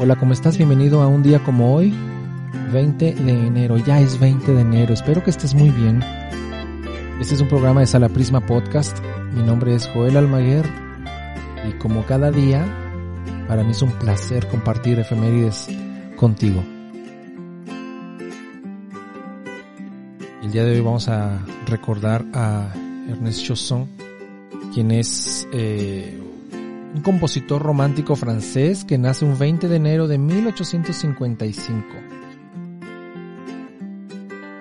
Hola, ¿cómo estás? Bienvenido a un día como hoy, 20 de enero. Ya es 20 de enero. Espero que estés muy bien. Este es un programa de Sala Prisma Podcast. Mi nombre es Joel Almaguer y como cada día, para mí es un placer compartir efemérides contigo. El día de hoy vamos a recordar a Ernest Chausson, quien es eh, un compositor romántico francés que nace un 20 de enero de 1855.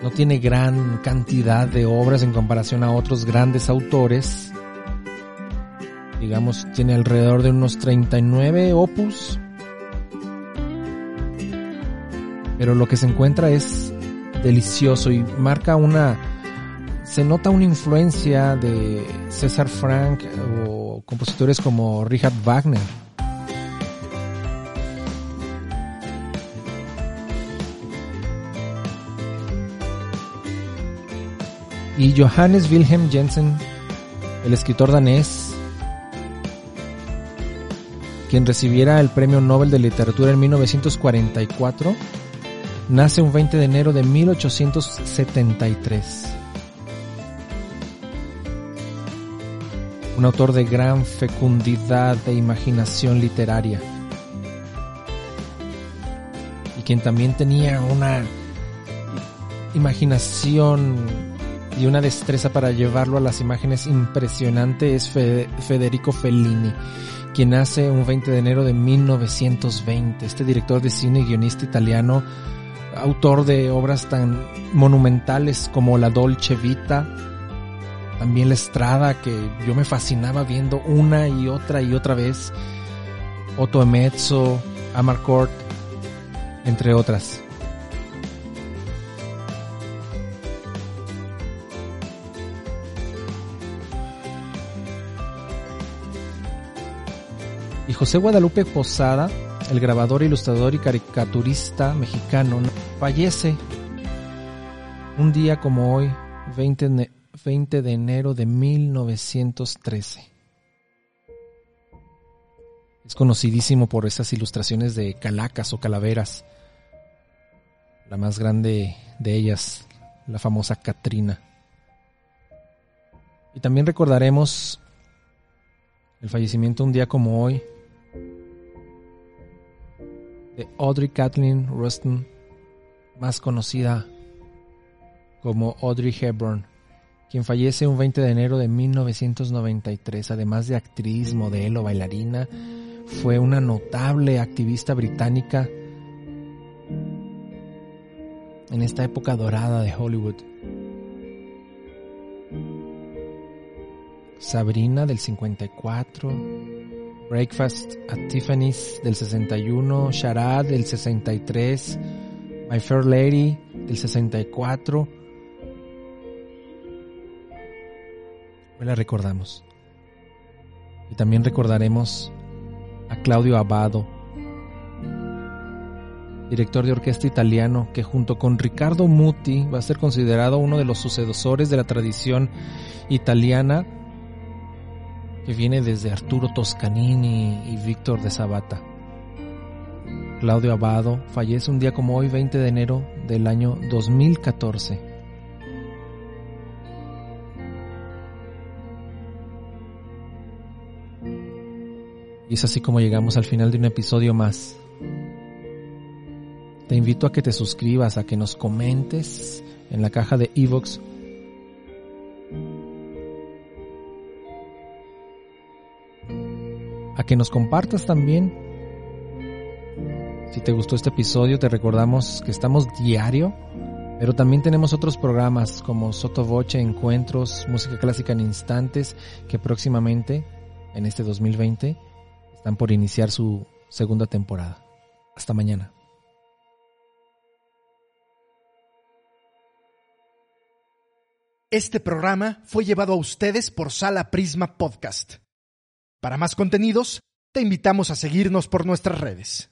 No tiene gran cantidad de obras en comparación a otros grandes autores. Digamos, tiene alrededor de unos 39 opus. Pero lo que se encuentra es delicioso y marca una... Se nota una influencia de César Frank o compositores como Richard Wagner. Y Johannes Wilhelm Jensen, el escritor danés, quien recibiera el Premio Nobel de Literatura en 1944, nace un 20 de enero de 1873. Un autor de gran fecundidad e imaginación literaria. Y quien también tenía una imaginación y una destreza para llevarlo a las imágenes impresionante es Federico Fellini, quien nace un 20 de enero de 1920. Este director de cine y guionista italiano autor de obras tan monumentales como La Dolce Vita, también La Estrada, que yo me fascinaba viendo una y otra y otra vez, Otto Emezzo, Amarcord, entre otras. Y José Guadalupe Posada el grabador, ilustrador y caricaturista mexicano, fallece un día como hoy, 20, de enero de 1913. Es conocidísimo por esas ilustraciones de calacas o calaveras. La más grande de ellas, la famosa Catrina. Y también recordaremos el fallecimiento un día como hoy de Audrey Kathleen Ruston, más conocida como Audrey Hepburn, quien fallece un 20 de enero de 1993. Además de actriz, modelo, bailarina, fue una notable activista británica en esta época dorada de Hollywood. Sabrina del 54, Breakfast at Tiffany's del 61, Charade del 63, My Fair Lady del 64. Hoy la recordamos. Y también recordaremos a Claudio Abado, director de orquesta italiano que junto con Riccardo Muti va a ser considerado uno de los sucesores de la tradición italiana que viene desde Arturo Toscanini y Víctor de Sabata. Claudio Abado fallece un día como hoy, 20 de enero del año 2014. Es así como llegamos al final de un episodio más. Te invito a que te suscribas, a que nos comentes en la caja de Evox a que nos compartas también. Si te gustó este episodio, te recordamos que estamos diario Pero también tenemos otros programas como Soto Voce, Encuentros, Música Clásica en Instantes, que próximamente, en este 2020, están por iniciar su segunda temporada. Hasta mañana. Este programa fue llevado a ustedes por Sala Prisma Podcast. Para más contenidos, te invitamos a seguirnos por nuestras redes.